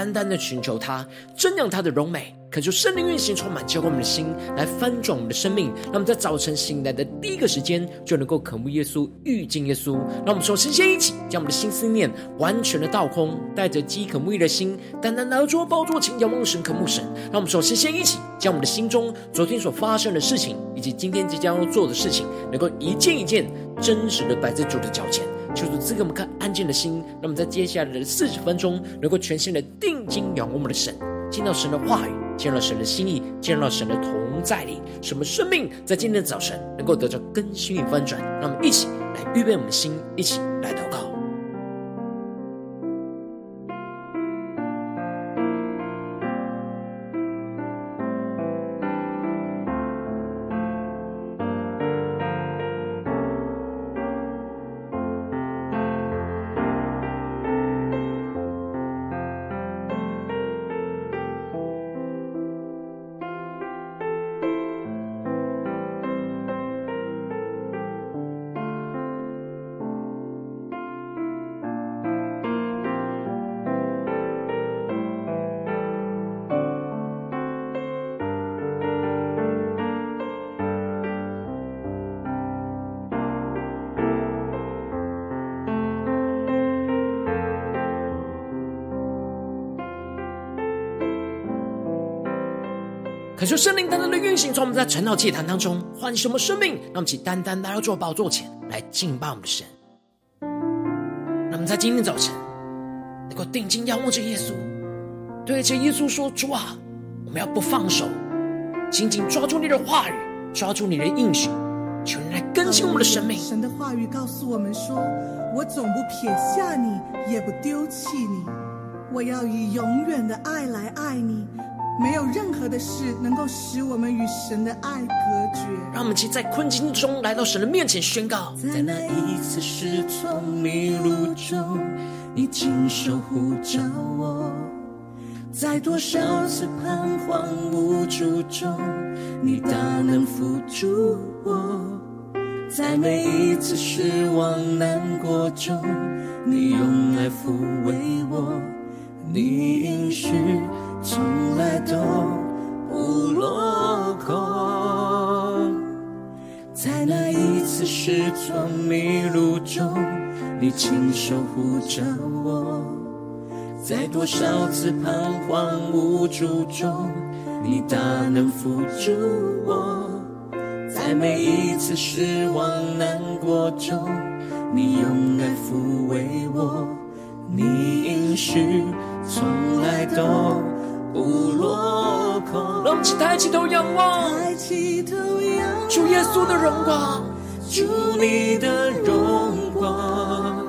单单的寻求他，瞻仰他的荣美。恳求圣灵运行，充满浇灌我们的心，来翻转我们的生命。让我们在早晨醒来的第一个时间，就能够渴慕耶稣、遇见耶稣。让我们首先先一起将我们的心思念完全的倒空，带着饥渴慕义的心，单单来到宝座前仰望神、渴慕神。让我们首先先一起将我们的心中昨天所发生的事情，以及今天即将要做的事情，能够一件一件真实的摆在主的脚前，求主赐给我们看安静的心。让我们在接下来的四十分钟，能够全心的定睛仰望我们的神，见到神的话语。见到神的心意，见到神的同在里，什么生命在今天的早晨能够得到更新与翻转？让我们一起来预备我们的心，一起来祷告。恳求圣灵单单的运行，从我们在晨祷祭坛当中唤醒什么生命，让我们起单单来到主宝座前来敬拜我们的神。让我们在今天早晨能够定睛仰望着耶稣，对着耶稣说：“主啊，我们要不放手，紧紧抓住你的话语，抓住你的应许，求你来更新我们的生命。”神的话语告诉我们说：“我总不撇下你，也不丢弃你，我要以永远的爱来爱你。”没有任何的事能够使我们与神的爱隔绝。让我们在困境中来到神的面前宣告：在那一次失措迷路中，你亲手护着我；在多少次彷徨无助中，你大能扶助我；在每一次失望难过中，你用爱抚慰我。你应许。从来都不落空，在那一次失措迷路中，你亲手护着我；在多少次彷徨无助中，你大能扶住我；在每一次失望难过中，你用爱抚慰我。你应许从来都。不落空，让我们抬起头仰望，抬起头仰望。主耶稣的荣光，主你的荣光，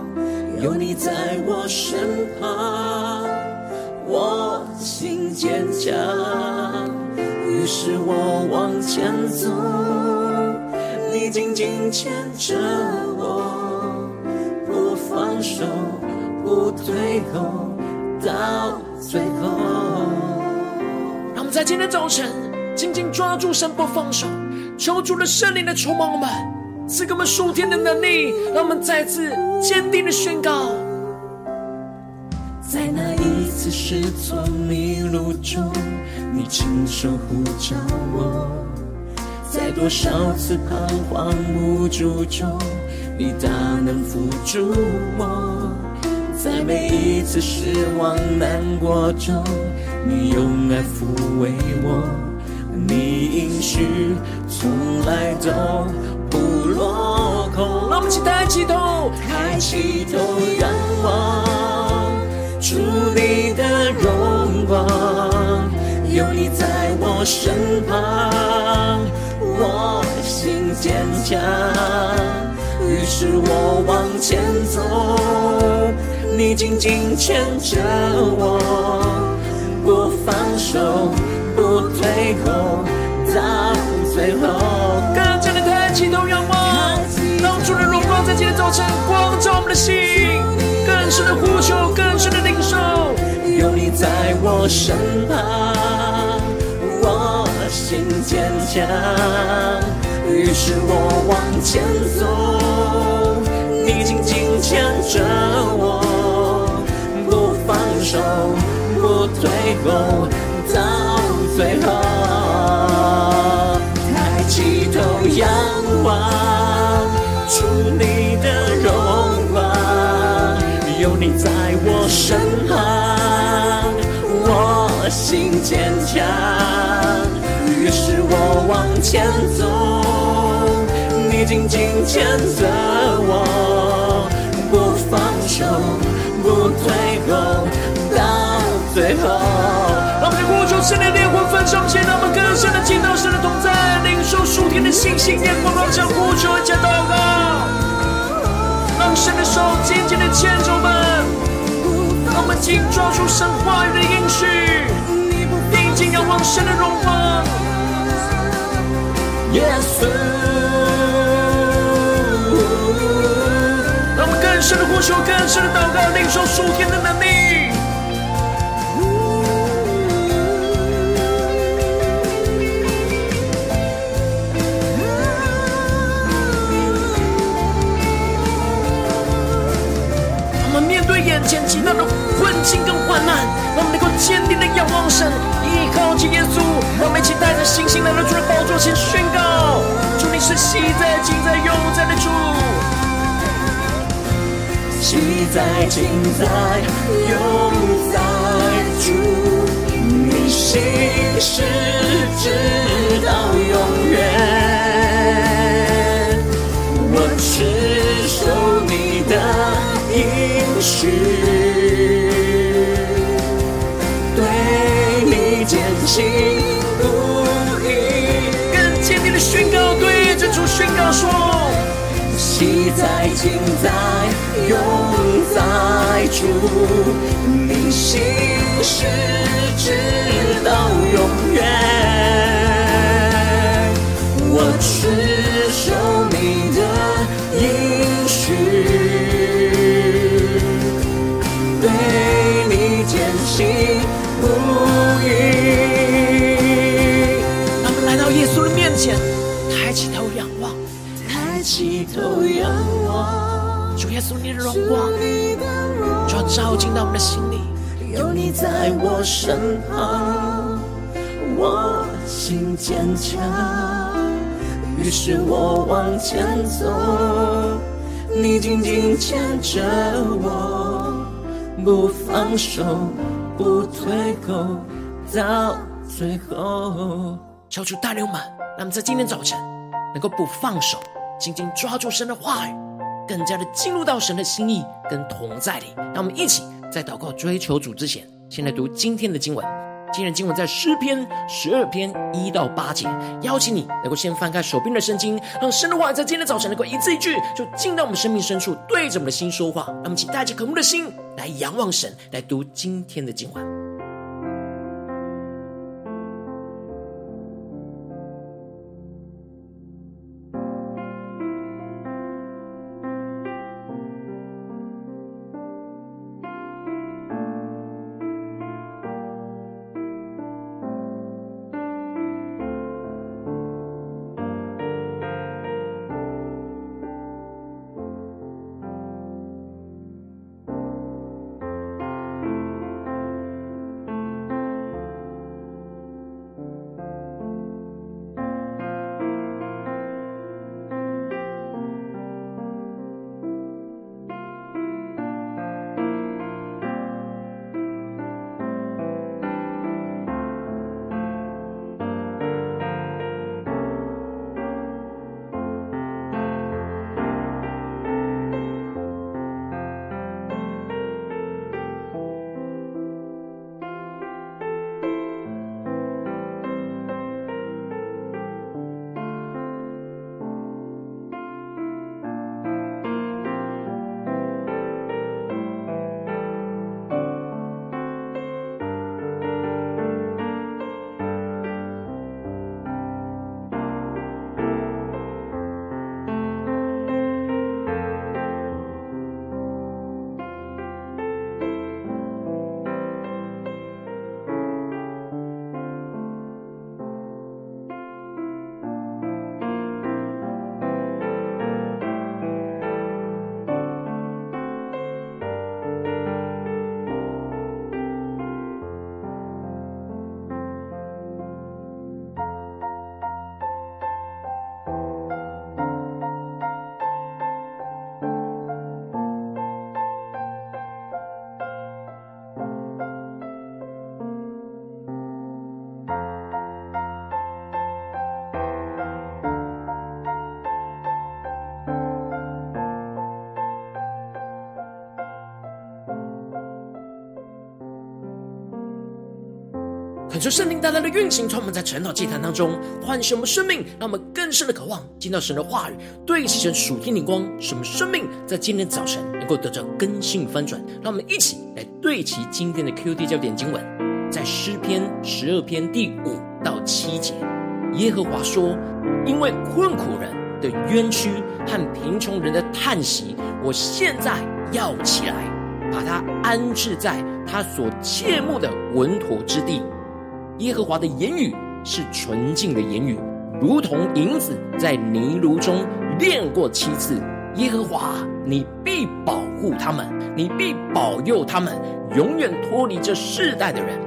有你在我身旁，我心坚强，于是我往前走，你紧紧牵着我，不放手，不退后，到最后。让我们在今天早晨，紧紧抓住神不放手，求主的圣灵来充满我们，赐给我们属天的能力，让我们再次坚定的宣告。在那一次失措迷路中，你亲手呼召我；在多少次彷徨无助中，你大能扶助我；在每一次失望难过中。你用爱抚慰我，你应许从来都不落空。让我们起抬起头，抬起头仰望，主你的荣光，有你在我身旁，我心坚强，于是我往前走，你紧紧牵着我。不放手，不退后，到最后。更加的抬起头仰望，让主的荣光在今天早晨光照我们的心，更深的呼求，更深的领受。有你在我身旁，我心坚强，于是我往前走，你紧紧牵着我，手，不退后，到最后。抬起头仰望，主你的荣光，有你在我身旁，我心坚强。于是我往前走，你紧紧牵着我，不放手，不退后，最后。让我们呼求圣灵的烈火焚烧，让我们更深的进到神的同在，领受属天的星星点光，让这呼求加祷告，让神的手紧紧的牵着我们，让我们紧抓住神话语的应许，定睛仰望神的荣光。耶稣，让我们更深的呼求，更深的祷告，领受属天的能力。前极大的困境跟患难，让我们能够坚定的仰望神，依靠着耶稣。让我们一起带着信心来到主的宝座前宣告：主，你是昔在、今在、永在的主。昔在、今在、永在爱情、在、永在主，你心事直到永远。我知稣你的荣光，就要照进到我们的心里。有你在我身旁，我心坚强，于是我往前走，你紧紧牵着我，不放手，不退后，到最后。求主带领我们，让我们在今天早晨能够不放手，紧紧抓住神的话语，更加的进入到神的心意跟同在里。让我们一起在祷告追求主之前，先来读今天的经文。今日经文在诗篇十二篇一到八节。邀请你能够先翻开手边的圣经，让神的话在今天的早晨能够一字一句，就进到我们生命深处，对着我们的心说话。让我们请带着渴慕的心来仰望神，来读今天的经文。求圣灵大大的运行，从我们在晨祷祭坛当中唤醒我们生命，让我们更深的渴望见到神的话语，对齐神属天灵光，使我们生命在今天早晨能够得到更新翻转。让我们一起来对齐今天的 QD 焦点经文，在诗篇十二篇第五到七节，耶和华说：“因为困苦人的冤屈和贫穷人的叹息，我现在要起来，把他安置在他所切慕的稳妥之地。”耶和华的言语是纯净的言语，如同银子在泥炉中炼过七次。耶和华，你必保护他们，你必保佑他们，永远脱离这世代的人。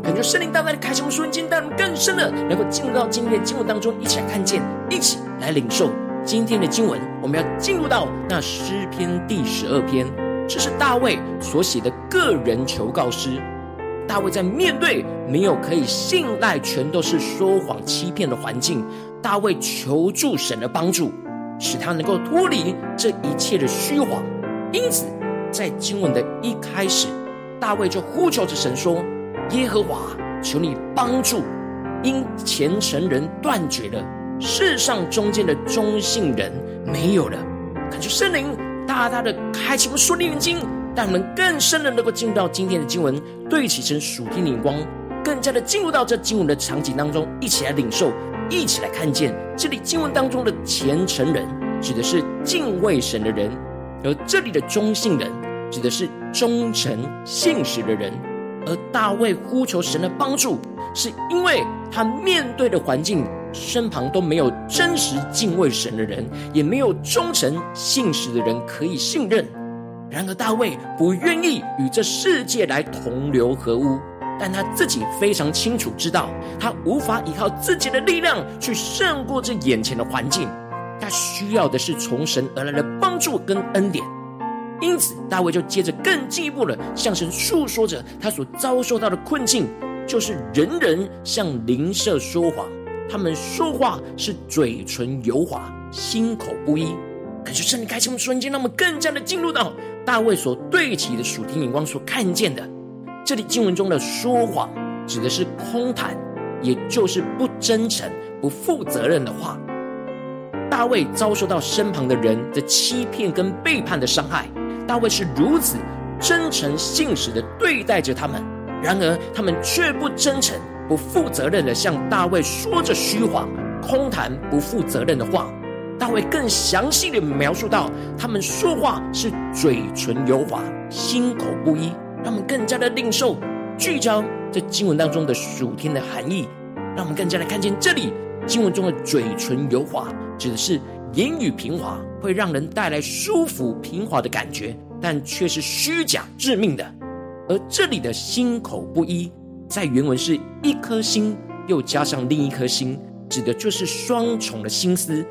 感觉圣灵大大的开启我们属灵经，带我们更深的能够进入到今天的经文当中，一起来看见，一起来领受今天的经文。我们要进入到那诗篇第十二篇，这是大卫所写的个人求告诗。大卫在面对没有可以信赖、全都是说谎欺骗的环境，大卫求助神的帮助，使他能够脱离这一切的虚谎。因此，在经文的一开始，大卫就呼求着神说：“耶和华，求你帮助，因虔诚人断绝了，世上中间的忠信人没有了。”感谢圣灵大大的开启我们属灵眼睛。让我们更深的能够进入到今天的经文，对齐成属天灵光，更加的进入到这经文的场景当中，一起来领受，一起来看见这里经文当中的虔诚人，指的是敬畏神的人；而这里的忠信人，指的是忠诚信实的人。而大卫呼求神的帮助，是因为他面对的环境身旁都没有真实敬畏神的人，也没有忠诚信实的人可以信任。然而，大卫不愿意与这世界来同流合污，但他自己非常清楚知道，他无法依靠自己的力量去胜过这眼前的环境，他需要的是从神而来的帮助跟恩典。因此，大卫就接着更进一步的向神诉说着他所遭受到的困境，就是人人向邻舍说谎，他们说话是嘴唇油滑，心口不一。感谢圣灵开启我们瞬间，让我们更加的进入到大卫所对齐的属天眼光所看见的。这里经文中的说谎，指的是空谈，也就是不真诚、不负责任的话。大卫遭受到身旁的人的欺骗跟背叛的伤害，大卫是如此真诚信实的对待着他们，然而他们却不真诚、不负责任的向大卫说着虚谎、空谈、不负责任的话。大卫更详细的描述到，他们说话是嘴唇油滑，心口不一，让我们更加的领受聚焦在经文当中的属天的含义，让我们更加的看见这里经文中的嘴唇油滑，指的是言语平滑，会让人带来舒服平滑的感觉，但却是虚假致命的。而这里的心口不一，在原文是一颗心又加上另一颗心，指的就是双重的心思。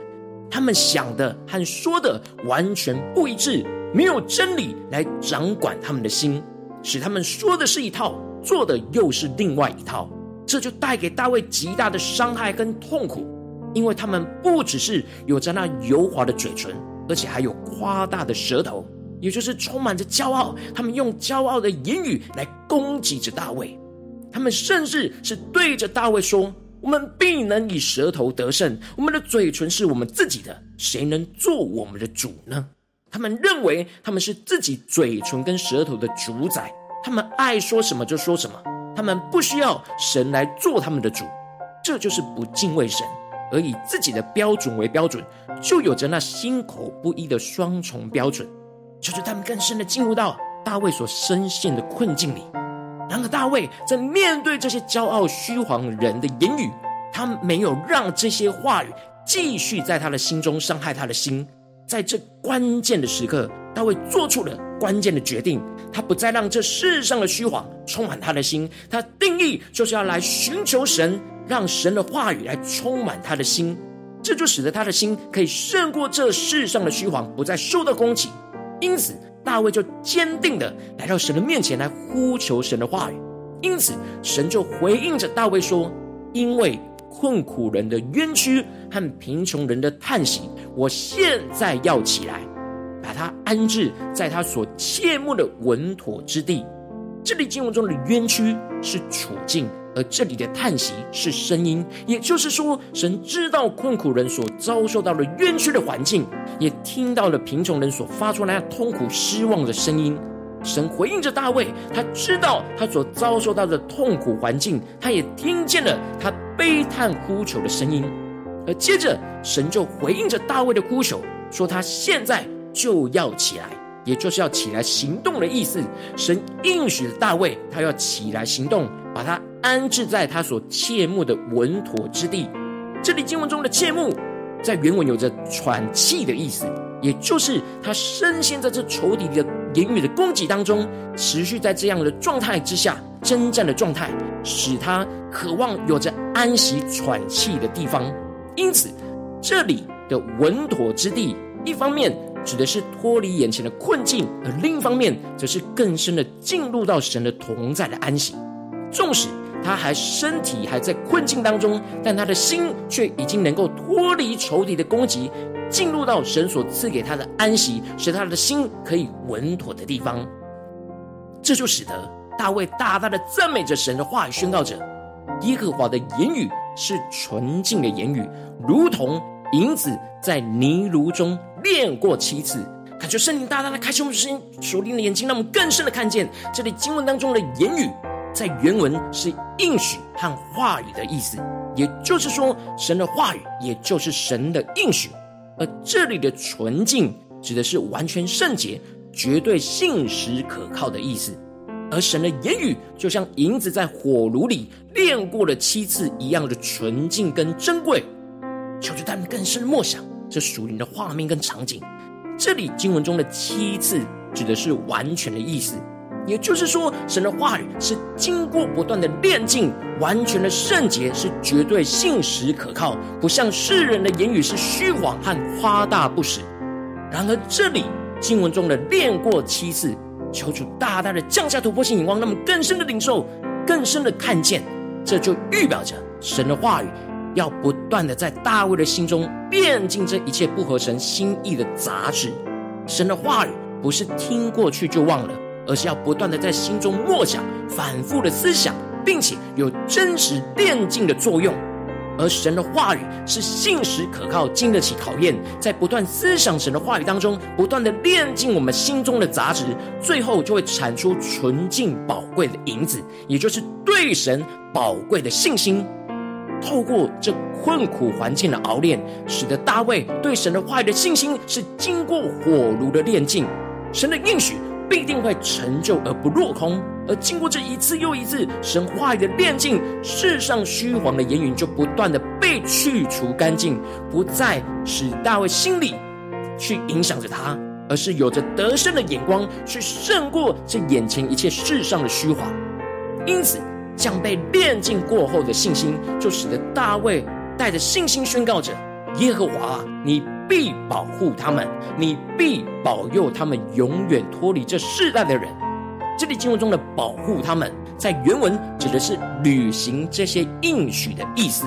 他们想的和说的完全不一致，没有真理来掌管他们的心，使他们说的是一套，做的又是另外一套。这就带给大卫极大的伤害跟痛苦，因为他们不只是有着那油滑的嘴唇，而且还有夸大的舌头，也就是充满着骄傲。他们用骄傲的言语来攻击着大卫，他们甚至是对着大卫说。我们必能以舌头得胜，我们的嘴唇是我们自己的，谁能做我们的主呢？他们认为他们是自己嘴唇跟舌头的主宰，他们爱说什么就说什么，他们不需要神来做他们的主，这就是不敬畏神，而以自己的标准为标准，就有着那心口不一的双重标准，就是他们更深的进入到大卫所深陷的困境里。然而，大卫在面对这些骄傲虚谎人的言语，他没有让这些话语继续在他的心中伤害他的心。在这关键的时刻，大卫做出了关键的决定，他不再让这世上的虚谎充满他的心。他定义就是要来寻求神，让神的话语来充满他的心。这就使得他的心可以胜过这世上的虚谎，不再受到攻击。因此，大卫就坚定的来到神的面前来呼求神的话语，因此神就回应着大卫说：“因为困苦人的冤屈和贫穷人的叹息，我现在要起来，把他安置在他所切慕的稳妥之地。”这里经文中的冤屈是处境，而这里的叹息是声音，也就是说，神知道困苦人所遭受到的冤屈的环境，也听到了贫穷人所发出来痛苦失望的声音。神回应着大卫，他知道他所遭受到的痛苦环境，他也听见了他悲叹呼求的声音。而接着，神就回应着大卫的呼求，说他现在就要起来，也就是要起来行动的意思。神应许了大卫，他要起来行动，把他安置在他所切慕的稳妥之地。这里经文中的切慕，在原文有着喘气的意思，也就是他深陷在这仇敌的言语的攻击当中，持续在这样的状态之下征战的状态，使他渴望有着安息喘气的地方。因此，这里的稳妥之地，一方面指的是脱离眼前的困境，而另一方面则是更深的进入到神的同在的安息。纵使他还身体还在困境当中，但他的心却已经能够脱离仇敌的攻击，进入到神所赐给他的安息，使他的心可以稳妥的地方。这就使得大卫大大的赞美着神的话语，宣告着耶和华的言语。是纯净的言语，如同银子在泥炉中炼过七次。感谢圣灵大大的开启我们心属灵的眼睛，让我们更深的看见这里经文当中的言语，在原文是应许和话语的意思。也就是说，神的话语也就是神的应许。而这里的纯净指的是完全圣洁、绝对信实可靠的意思。而神的言语就像银子在火炉里炼过了七次一样的纯净跟珍贵，求主他们更深默想这属灵的画面跟场景。这里经文中的七次指的是完全的意思，也就是说，神的话语是经过不断的炼净，完全的圣洁，是绝对信实可靠，不像世人的言语是虚谎和夸大不实。然而，这里经文中的炼过七次。求主大大的降下突破性眼光，那么更深的领受，更深的看见，这就预表着神的话语要不断的在大卫的心中炼净这一切不合神心意的杂质。神的话语不是听过去就忘了，而是要不断的在心中默想、反复的思想，并且有真实炼净的作用。而神的话语是信实可靠，经得起考验，在不断思想神的话语当中，不断的炼净我们心中的杂质，最后就会产出纯净宝贵的银子，也就是对神宝贵的信心。透过这困苦环境的熬炼，使得大卫对神的话语的信心是经过火炉的炼净，神的应许必定会成就而不落空。而经过这一次又一次神话语的炼净，世上虚谎的言语就不断的被去除干净，不再使大卫心里去影响着他，而是有着得胜的眼光去胜过这眼前一切世上的虚谎。因此，将被炼净过后的信心，就使得大卫带着信心宣告着：耶和华，你必保护他们，你必保佑他们，永远脱离这世代的人。这里经文中的保护他们，在原文指的是履行这些应许的意思，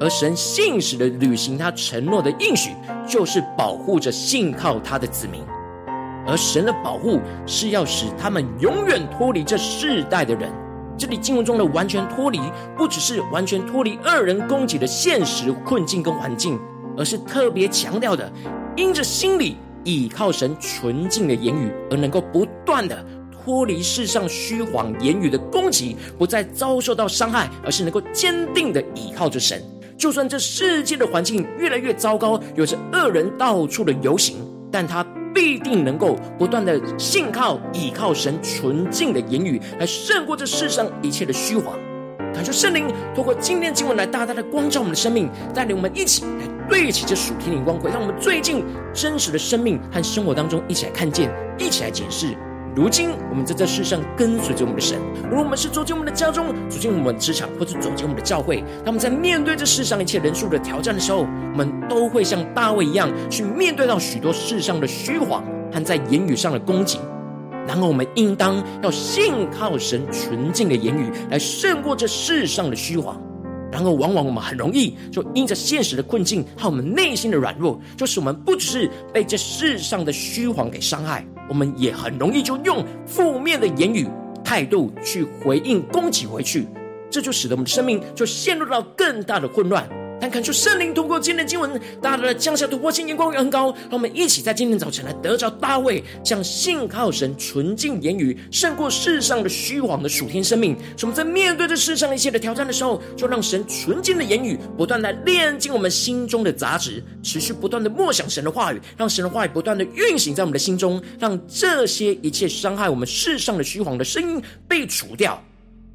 而神信实的履行他承诺的应许，就是保护着信靠他的子民。而神的保护是要使他们永远脱离这世代的人。这里经文中的完全脱离，不只是完全脱离二人攻击的现实困境跟环境，而是特别强调的，因着心里倚靠神纯净的言语，而能够不断的。脱离世上虚谎言语的攻击，不再遭受到伤害，而是能够坚定的倚靠着神。就算这世界的环境越来越糟糕，有着恶人到处的游行，但他必定能够不断的信靠、倚靠神纯净的言语，来胜过这世上一切的虚谎。感谢圣灵透过今天经文来大大的光照我们的生命，带领我们一起来对齐这属天的光辉，让我们最近真实的生命和生活当中一起来看见，一起来检视。如今，我们在这世上跟随着我们的神，无论我们是走进我们的家中，走进我们职场，或者走进我们的教会，他们在面对这世上一切人数的挑战的时候，我们都会像大卫一样，去面对到许多世上的虚谎和在言语上的攻击。然后，我们应当要信靠神纯净的言语，来胜过这世上的虚谎。然而，往往我们很容易就因着现实的困境和我们内心的软弱，就使我们不只是被这世上的虚谎给伤害。我们也很容易就用负面的言语态度去回应攻击回去，这就使得我们的生命就陷入到更大的混乱。但看出圣灵通过今天的经文，大大的降下突破性眼光与恩膏，让我们一起在今天早晨来得着大卫将信靠神纯净言语胜过世上的虚谎的属天生命。使我们在面对这世上一切的挑战的时候，就让神纯净的言语不断来炼净我们心中的杂质，持续不断的默想神的话语，让神的话语不断的运行在我们的心中，让这些一切伤害我们世上的虚谎的声音被除掉，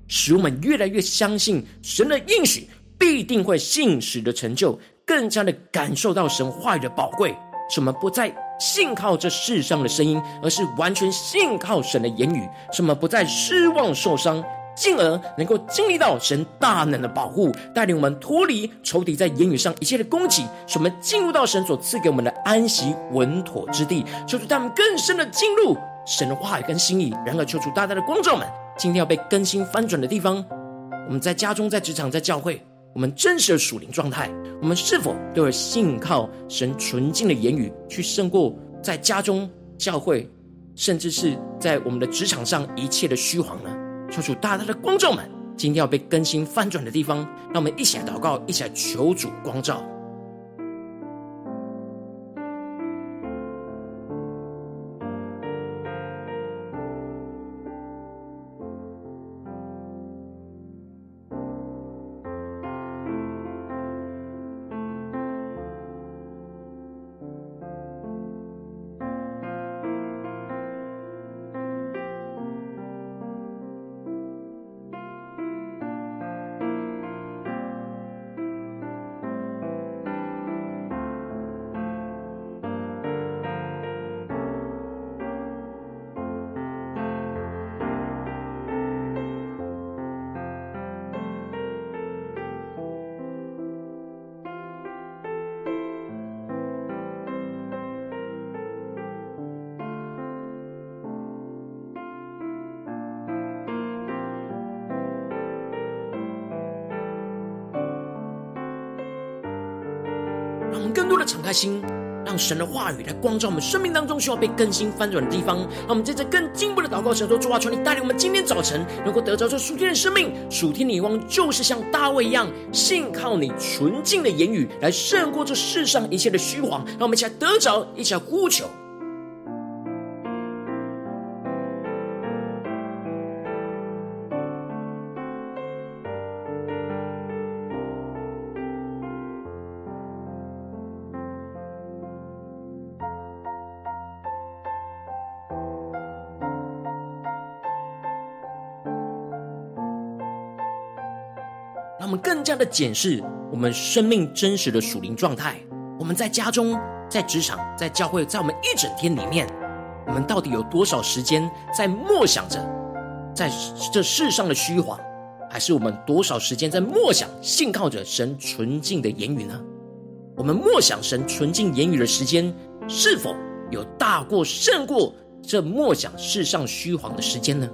使我们越来越相信神的应许。必定会信实的成就，更加的感受到神话语的宝贵，使我们不再信靠这世上的声音，而是完全信靠神的言语，使我们不再失望受伤，进而能够经历到神大能的保护，带领我们脱离仇敌在言语上一切的攻击，使我们进入到神所赐给我们的安息稳妥之地，求主带我们更深的进入神的话语跟心意。然而，求主大大的光照们，今天要被更新翻转的地方，我们在家中、在职场、在教会。我们真实的属灵状态，我们是否都有信靠神纯净的言语，去胜过在家中、教会，甚至是在我们的职场上一切的虚谎呢？求主大大的光照们，今天要被更新翻转的地方，让我们一起来祷告，一起来求主光照。的敞开心，让神的话语来光照我们生命当中需要被更新翻转的地方。让我们在这更进一步的祷告，神说：主啊，求你带领我们今天早晨能够得着这属天的生命。属天的眼光就是像大卫一样，信靠你纯净的言语来胜过这世上一切的虚谎。让我们一起来得着，一起来呼求。我们更加的检视我们生命真实的属灵状态。我们在家中、在职场、在教会，在我们一整天里面，我们到底有多少时间在默想着在这世上的虚谎，还是我们多少时间在默想、信靠着神纯净的言语呢？我们默想神纯净言语的时间，是否有大过、胜过这默想世上虚谎的时间呢？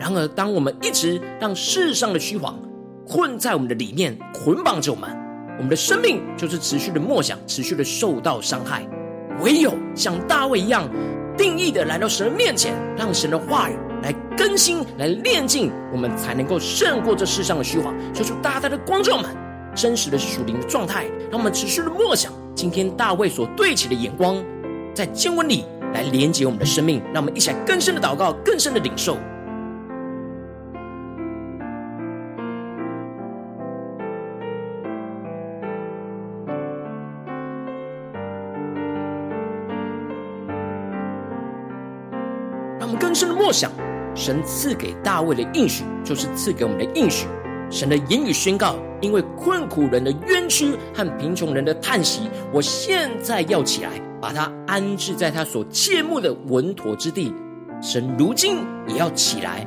然而，当我们一直让世上的虚谎，困在我们的里面，捆绑着我们，我们的生命就是持续的默想，持续的受到伤害。唯有像大卫一样，定义的来到神的面前，让神的话语来更新、来炼净，我们才能够胜过这世上的虚谎。说出大大的光照们，真实的属灵的状态，让我们持续的默想今天大卫所对齐的眼光，在经文里来连接我们的生命，让我们一起来更深的祷告，更深的领受。默想，神赐给大卫的应许，就是赐给我们的应许。神的言语宣告：因为困苦人的冤屈和贫穷人的叹息，我现在要起来，把他安置在他所切慕的稳妥之地。神如今也要起来，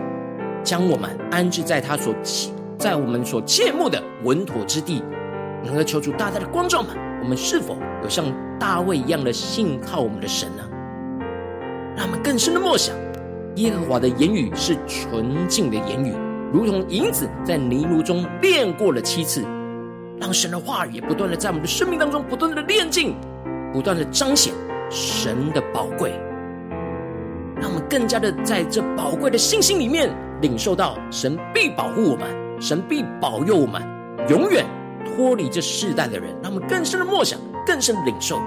将我们安置在他所切，在我们所切慕的稳妥之地。能够求主大大的光照们，我们是否有像大卫一样的信靠我们的神呢？让我们更深的默想。耶和华的言语是纯净的言语，如同银子在泥炉中炼过了七次。让神的话语也不断的在我们的生命当中不断的炼净，不断的彰显神的宝贵。让我们更加的在这宝贵的信心里面领受到神必保护我们，神必保佑我们永远脱离这世代的人，让我们更深的默想，更深的领受。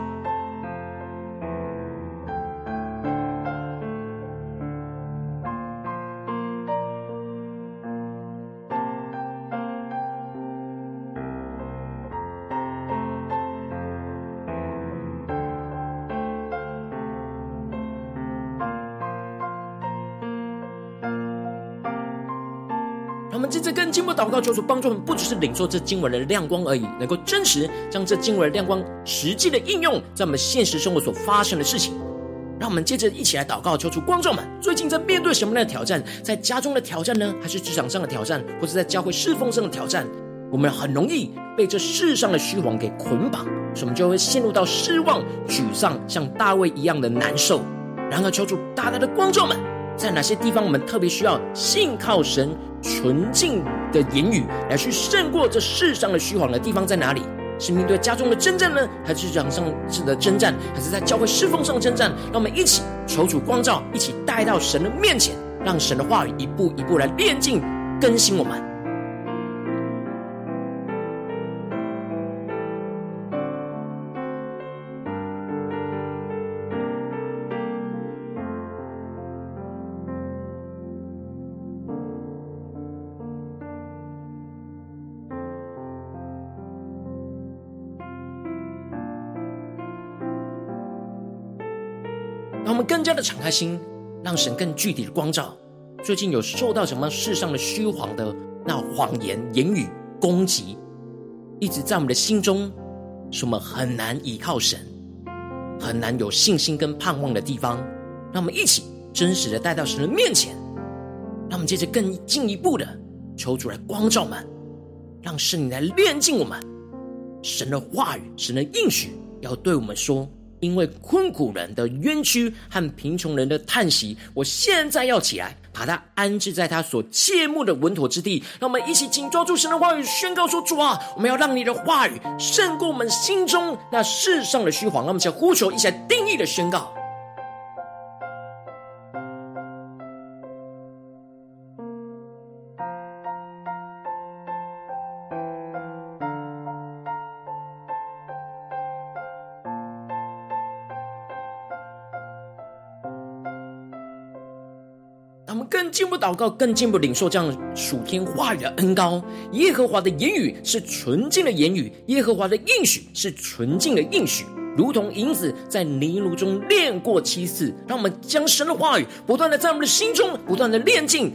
经文祷告求主帮助我们，不只是领受这经文的亮光而已，能够真实将这经文的亮光实际的应用在我们现实生活所发生的事情。让我们接着一起来祷告，求主光照们最近在面对什么样的挑战？在家中的挑战呢？还是职场上的挑战？或者在教会侍奉上的挑战？我们很容易被这世上的虚谎给捆绑，所以我们就会陷入到失望、沮丧，像大卫一样的难受。然而，求主大大的光照们，在哪些地方我们特别需要信靠神？纯净的言语来去胜过这世上的虚谎的地方在哪里？是面对家中的征战呢，还是职场上的征战，还是在教会侍奉上的征战？让我们一起求主光照，一起带到神的面前，让神的话语一步一步来炼净、更新我们。更加的敞开心，让神更具体的光照。最近有受到什么世上的虚谎的那谎言言语攻击，一直在我们的心中，是我们很难依靠神，很难有信心跟盼望的地方。让我们一起真实的带到神的面前，让我们接着更进一步的求主来光照们，让圣灵来炼净我们。神的话语，神的应许，要对我们说。因为困苦人的冤屈和贫穷人的叹息，我现在要起来，把他安置在他所切慕的稳妥之地。让我们一起紧抓住神的话语，宣告说：主啊，我们要让你的话语胜过我们心中那世上的虚晃。让我们一起来呼求，一起来定义的宣告。进一步祷告，更进一步领受这样属天话语的恩高。耶和华的言语是纯净的言语，耶和华的应许是纯净的应许，如同银子在泥炉中炼过七次。让我们将神的话语不断的在我们的心中不断的炼净，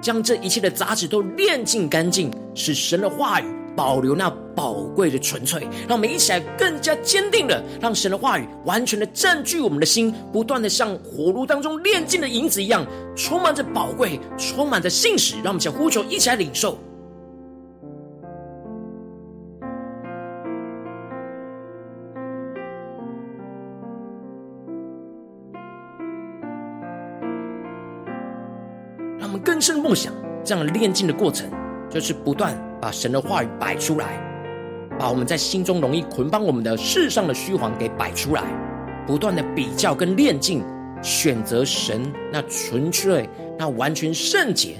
将这一切的杂质都炼净干净，使神的话语。保留那宝贵的纯粹，让我们一起来更加坚定的，让神的话语完全的占据我们的心，不断的像火炉当中炼金的银子一样，充满着宝贵，充满着信实。让我们一起来呼求，一起来领受。让我们更深的梦想这样炼金的过程，就是不断。把神的话语摆出来，把我们在心中容易捆绑我们的世上的虚谎给摆出来，不断的比较跟炼净，选择神那纯粹、那完全圣洁、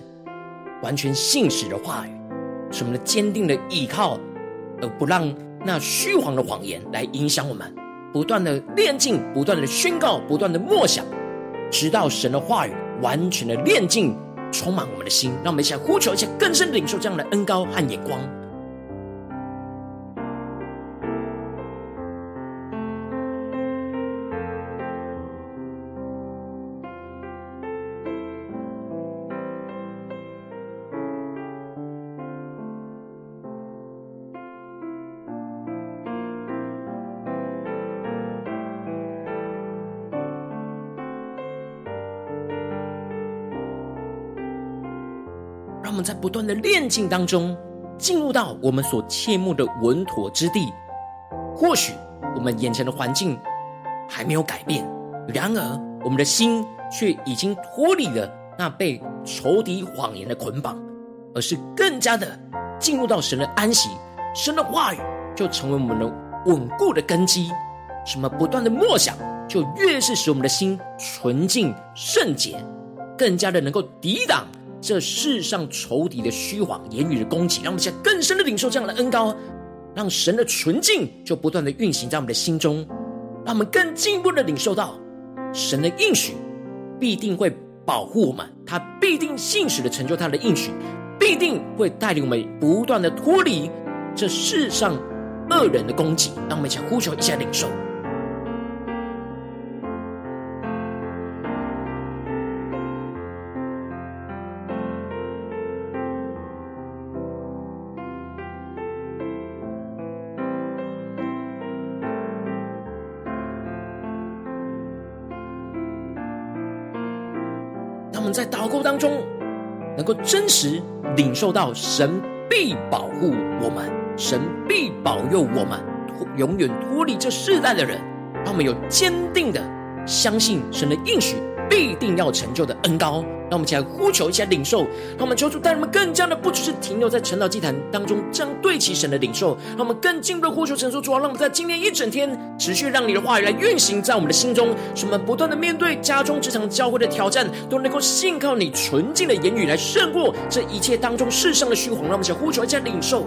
完全信实的话语，使我们的坚定的依靠，而不让那虚谎的谎言来影响我们。不断的炼净，不断的宣告，不断的默想，直到神的话语完全的炼净。充满我们的心，让我们一起来呼求，一起更深的领受这样的恩高和眼光。在不断的炼净当中，进入到我们所切慕的稳妥之地。或许我们眼前的环境还没有改变，然而我们的心却已经脱离了那被仇敌谎言的捆绑，而是更加的进入到神的安息。神的话语就成为我们的稳固的根基。什么不断的默想，就越是使我们的心纯净圣洁，更加的能够抵挡。这世上仇敌的虚谎言语的攻击，让我们现在更深的领受这样的恩膏，让神的纯净就不断的运行在我们的心中，让我们更进一步的领受到神的应许必定会保护我们，他必定信实的成就他的应许，必定会带领我们不断的脱离这世上恶人的攻击，让我们一起呼求一下领受。中，能够真实领受到神必保护我们，神必保佑我们，永远脱离这世代的人，让我们有坚定的相信神的应许。必定要成就的恩高，让我们一起来呼求一下领受，让我们求主带我们更加的不只是停留在晨祷祭坛当中这样对齐神的领受，让我们更进一步的呼求神说主啊，让我们在今天一整天持续让你的话语来运行在我们的心中，使我们不断的面对家中职场教会的挑战，都能够信靠你纯净的言语来胜过这一切当中世上的虚谎，让我们一起来呼求一下领受。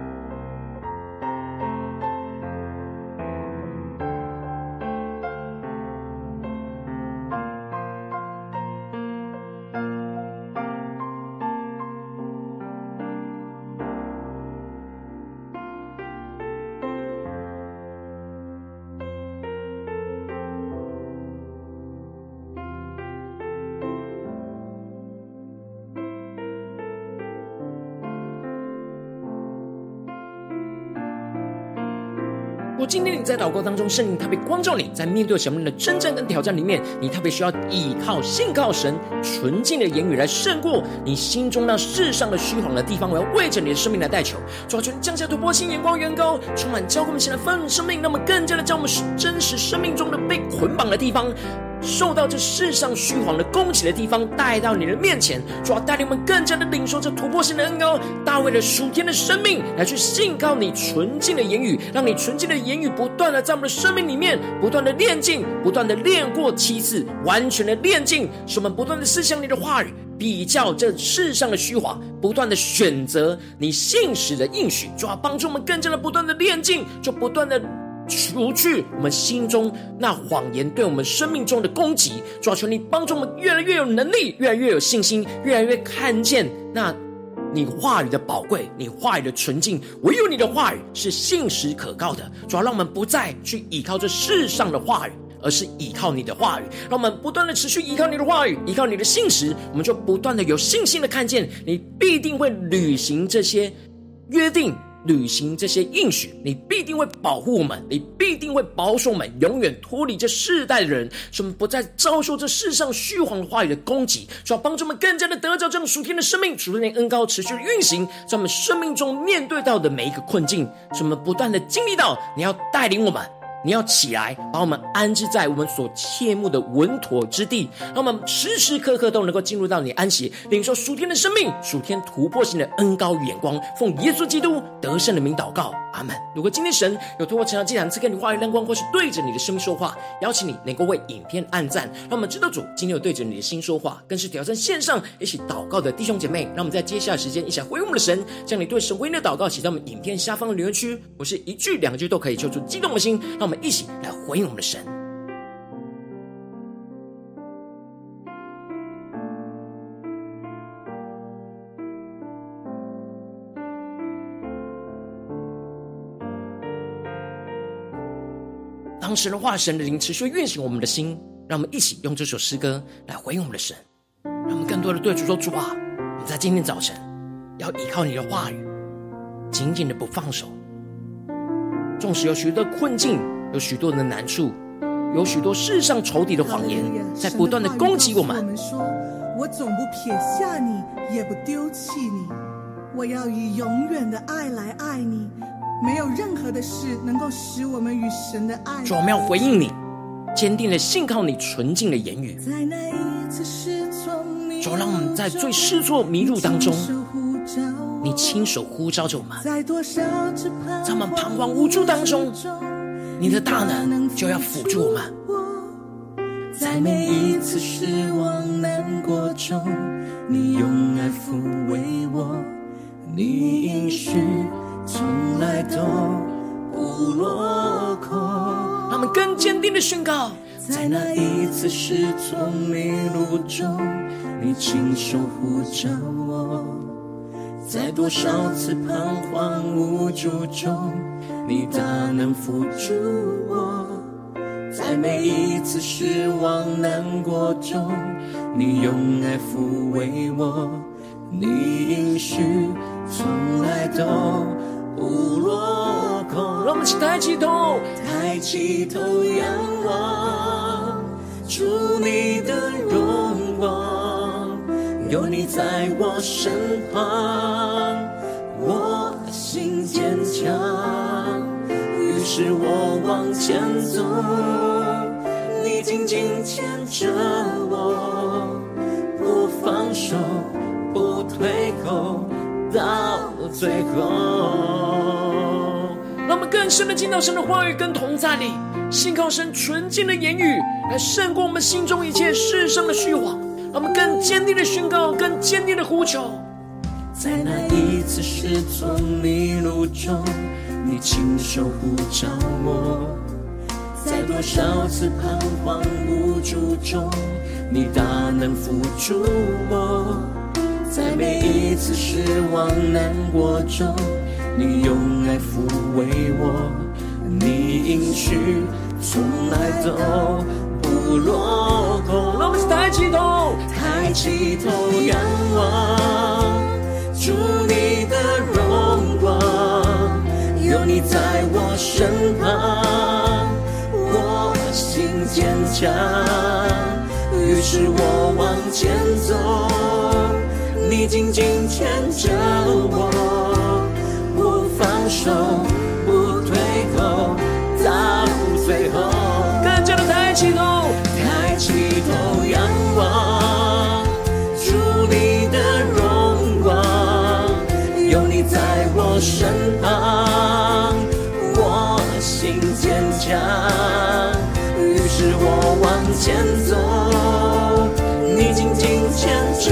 在祷告当中，圣灵特别光照你，在面对什么样的征战跟挑战里面，你特别需要依靠、信靠神纯净的言语来胜过你心中那世上的虚谎的地方。我要为着你的生命来代求，主啊，求你降下突破性眼光，远高充满教会我们现在丰盛生命，那么更加的将我们真实生命中的被捆绑的地方。受到这世上虚谎的攻击的地方，带到你的面前，主要带领我们更加的领受这突破性的恩膏。大卫的属天的生命，来去信靠你纯净的言语，让你纯净的言语不断的在我们的生命里面不断的炼净，不断的炼过七次，完全的炼净，使我们不断的思想你的话语，比较这世上的虚华，不断的选择你信实的应许，主要帮助我们更加的不断的炼净，就不断的。除去我们心中那谎言对我们生命中的攻击，主要求你帮助我们越来越有能力，越来越有信心，越来越看见那你话语的宝贵，你话语的纯净。唯有你的话语是信实可靠的，主要让我们不再去依靠这世上的话语，而是依靠你的话语。让我们不断的持续依靠你的话语，依靠你的信实，我们就不断的有信心的看见你必定会履行这些约定。履行这些应许，你必定会保护我们，你必定会保守我们，永远脱离这世代的人，使我们不再遭受这世上虚谎的话语的攻击，需要帮助我们更加的得着这种属天的生命，属天的恩高持续运行，在我们生命中面对到的每一个困境，使我们不断的经历到你要带领我们。你要起来，把我们安置在我们所切慕的稳妥之地，让我们时时刻刻都能够进入到你安息，领受属天的生命、属天突破性的恩膏与眼光。奉耶稣基督得胜的名祷告，阿门。如果今天神有透过晨祷祭坛赐给你话语亮光，或是对着你的生命说话，邀请你能够为影片按赞，让我们知道主今天有对着你的心说话，更是挑战线上一起祷告的弟兄姐妹。让我们在接下来时间一起来回应我们的神，将你对神回应的祷告写在我们影片下方的留言区，我是一句两句都可以，求出激动的心，让我们我们一起来回应我们的神。当神的话、神的灵持续运行我们的心，让我们一起用这首诗歌来回应我们的神。让我们更多的对主说：“主啊，你在今天早晨要依靠你的话语，紧紧的不放手，纵使有许多的困境，有许多的难处，有许多世上仇敌的谎言在不断的攻击我们。我们说，我总不撇下你，也不丢弃你。我要以永远的爱来爱你。没有任何的事能够使我们与神的爱。主，我们要回应你，坚定的信靠你纯净的言语。主，让我们在最失措迷路当中，你亲手呼召着我们；在我们彷徨无助当中，你的大能就要辅助我们。在每一次失望难过中，你用爱抚慰我，你应许。从来都不落空。他们更坚定的宣告，在那一次失措迷路中，你亲手呼召我；在多少次彷徨无助中，你大能扶助我；在每一次失望难过中，你用爱抚慰我，你应许从来都。不落空，让我们一起抬起头，抬起头仰望，主你的荣光，有你在我身旁，心坚强，于是我往前走，你紧紧牵着我，不放手，不退后。到最后，让我们更深的进到神的话语跟同在里，信靠神纯净的言语，来胜过我们心中一切世上的虚谎。让我们更坚定的宣告，更坚定的呼求。在那一次失措迷路中，你亲手呼召我；在多少次彷徨无助中，你大能扶住我。在每一次失望难过中，你用爱抚慰我，你应许从来都不落空。让我们抬起头，抬起头仰望，祝你的荣光，有你在我身旁，我心坚强，于是我往前走。你紧紧牵着我，不放手，前走，你紧紧牵着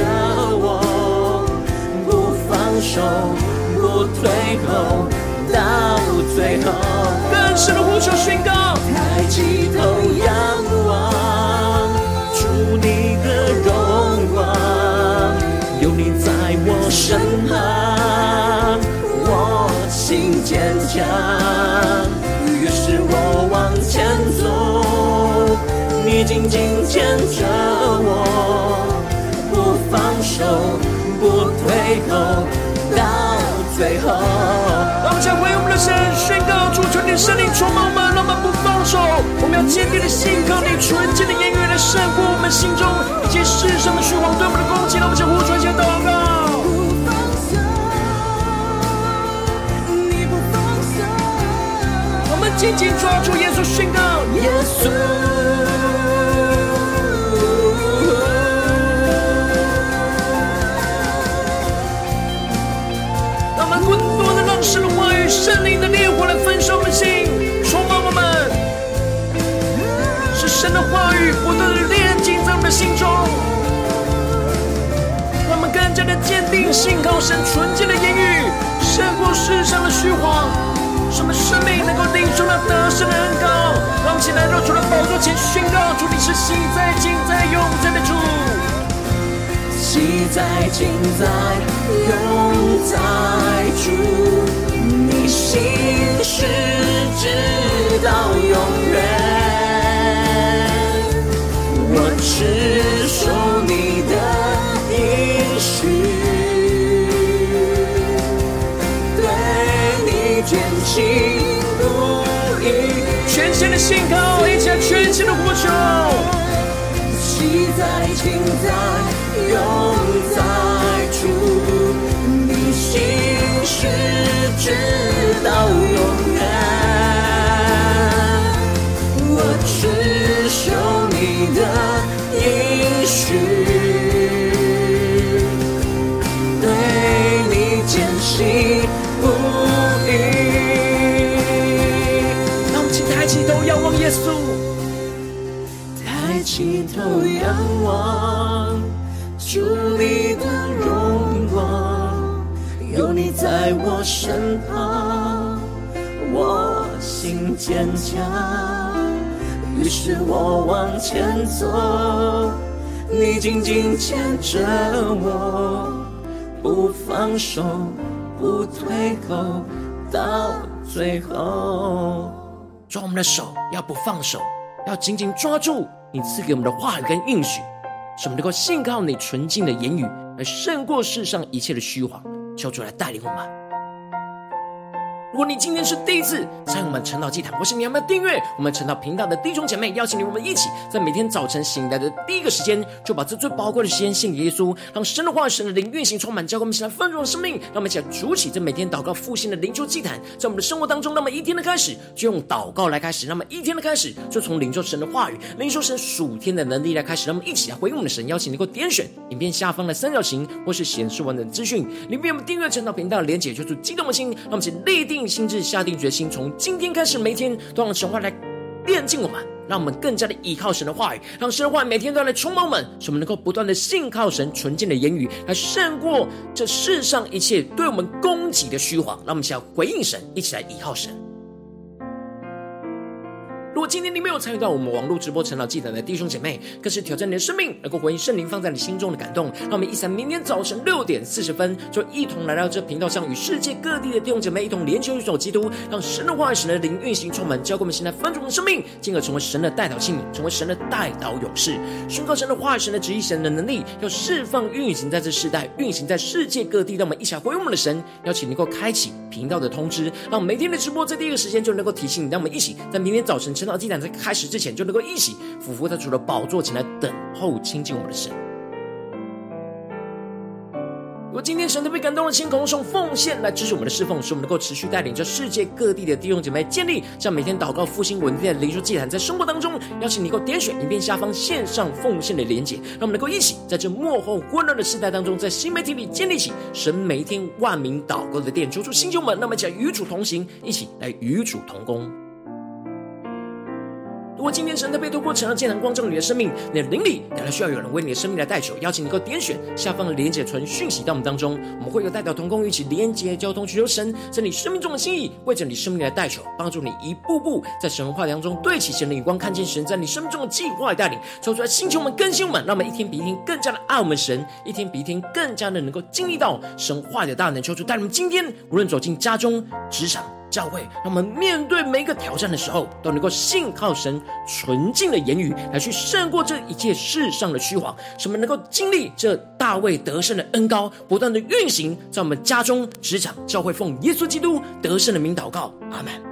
我。不放手不退后，到最后。更深的呼求宣告，抬起头紧紧牵着我，不放手，不退后。到最后，让我们将为我们的神宣告主，求你圣灵充满我们，让我们不放手。我们要坚定的信靠你纯净的言语，来胜过我们心中一切世上的虚谎对我们的攻击。让我们将呼出一些祷告。不放手，你不放手。我们紧紧抓住耶稣宣告，耶稣。圣灵的烈火来焚烧我们心，充满我们。是神的话语不断的炼净在我们的心中，让我们更加的坚定信靠神纯净的言语，胜过世上的虚谎。什么生命能够领受那得胜的恩膏？让我们起来到主的宝座前宣告：主，你是昔在、今在、永在的主。昔在、今在、永在主，低头仰望，主你的荣光，有你在我身旁，我心坚强。于是我往前走，你紧紧牵着我，不放手，不退后，到最后。抓我们的手，要不放手，要紧紧抓住。你赐给我们的话语跟应许，使我们能够信靠你纯净的言语，而胜过世上一切的虚谎。求主来带领我们。如果你今天是第一次参与我们晨祷祭坛，或是你有没有订阅我们晨祷频道的弟兄姐妹，邀请你我们一起在每天早晨醒来的第一个时间，就把这最宝贵的时间献给耶稣，让神的话、神的灵运行充满，教灌我们起来丰盛的生命。让我们一起来筑起这每天祷告复兴的灵修祭坛，在我们的生活当中，那么一天的开始就用祷告来开始，那么一天的开始就从领受神的话语、领受神属天的能力来开始。让我们一起来回应我们的神，邀请你能够点选影片下方的三角形，或是显示完整资讯里面我们订阅晨祷频道连结，就是激动的心，让我们一起立定心智，下定决心，从今天开始，每天都让神话来炼净我们，让我们更加的依靠神的话语，让神话每天都来充满我们，使我们能够不断的信靠神纯净的言语，来胜过这世上一切对我们攻击的虚谎。让我们想要回应神，一起来依靠神。如果今天你没有参与到我们网络直播晨祷祭坛的弟兄姐妹，更是挑战你的生命，能够回应圣灵放在你心中的感动。让我们一起在明天早晨六点四十分，就一同来到这频道上，与世界各地的弟兄姐妹一同联结、一手基督，让神的话语、神的灵运行充满，教灌我们现在丰盛的生命，进而成为神的代祷器皿，成为神的代祷勇士，宣告神的话语、神的旨意、神的能力，要释放运行在这世代，运行在世界各地。让我们一起来回应我们的神，邀请能够开启频道的通知，让每天的直播在第一个时间就能够提醒你。让我们一起在明天早晨晨祷祭坛在开始之前，就能够一起俯伏在主的宝座前来等候亲近我们的神。如果今天神特别感动的心，空用奉献来支持我们的侍奉，使我们能够持续带领着世界各地的弟兄姐妹建立像每天祷告复兴稳定的灵修祭坛，在生活当中，邀请你能够点选影片下方线上奉献的连结，让我们能够一起在这幕后混乱的时代当中，在新媒体里建立起神每一天万名祷告的殿，求出新旧们，那么一起来与主同行，一起来与主同工。如果今天神特别透过晨祷祭坛光照你的生命，你的灵里感到需要有人为你的生命来代求，邀请你能够点选下方的连结存讯息到我们当中，我们会有代表同工一起连结交通，寻求神在你生命中的心意，为着你生命来代求，帮助你一步步在神话当中对齐神的眼光，看见神在你生命中的计划带领，抽出来星球们更新我们，让我们一天比一天更加的爱我们神，一天比一天更加的能够经历到神话的大能，抽出带你们今天无论走进家中、职场。教会，让我们面对每一个挑战的时候，都能够信靠神纯净的言语，来去胜过这一切世上的虚谎。使我们能够经历这大卫得胜的恩高，不断的运行在我们家中、职场、教会，奉耶稣基督得胜的名祷告，阿门。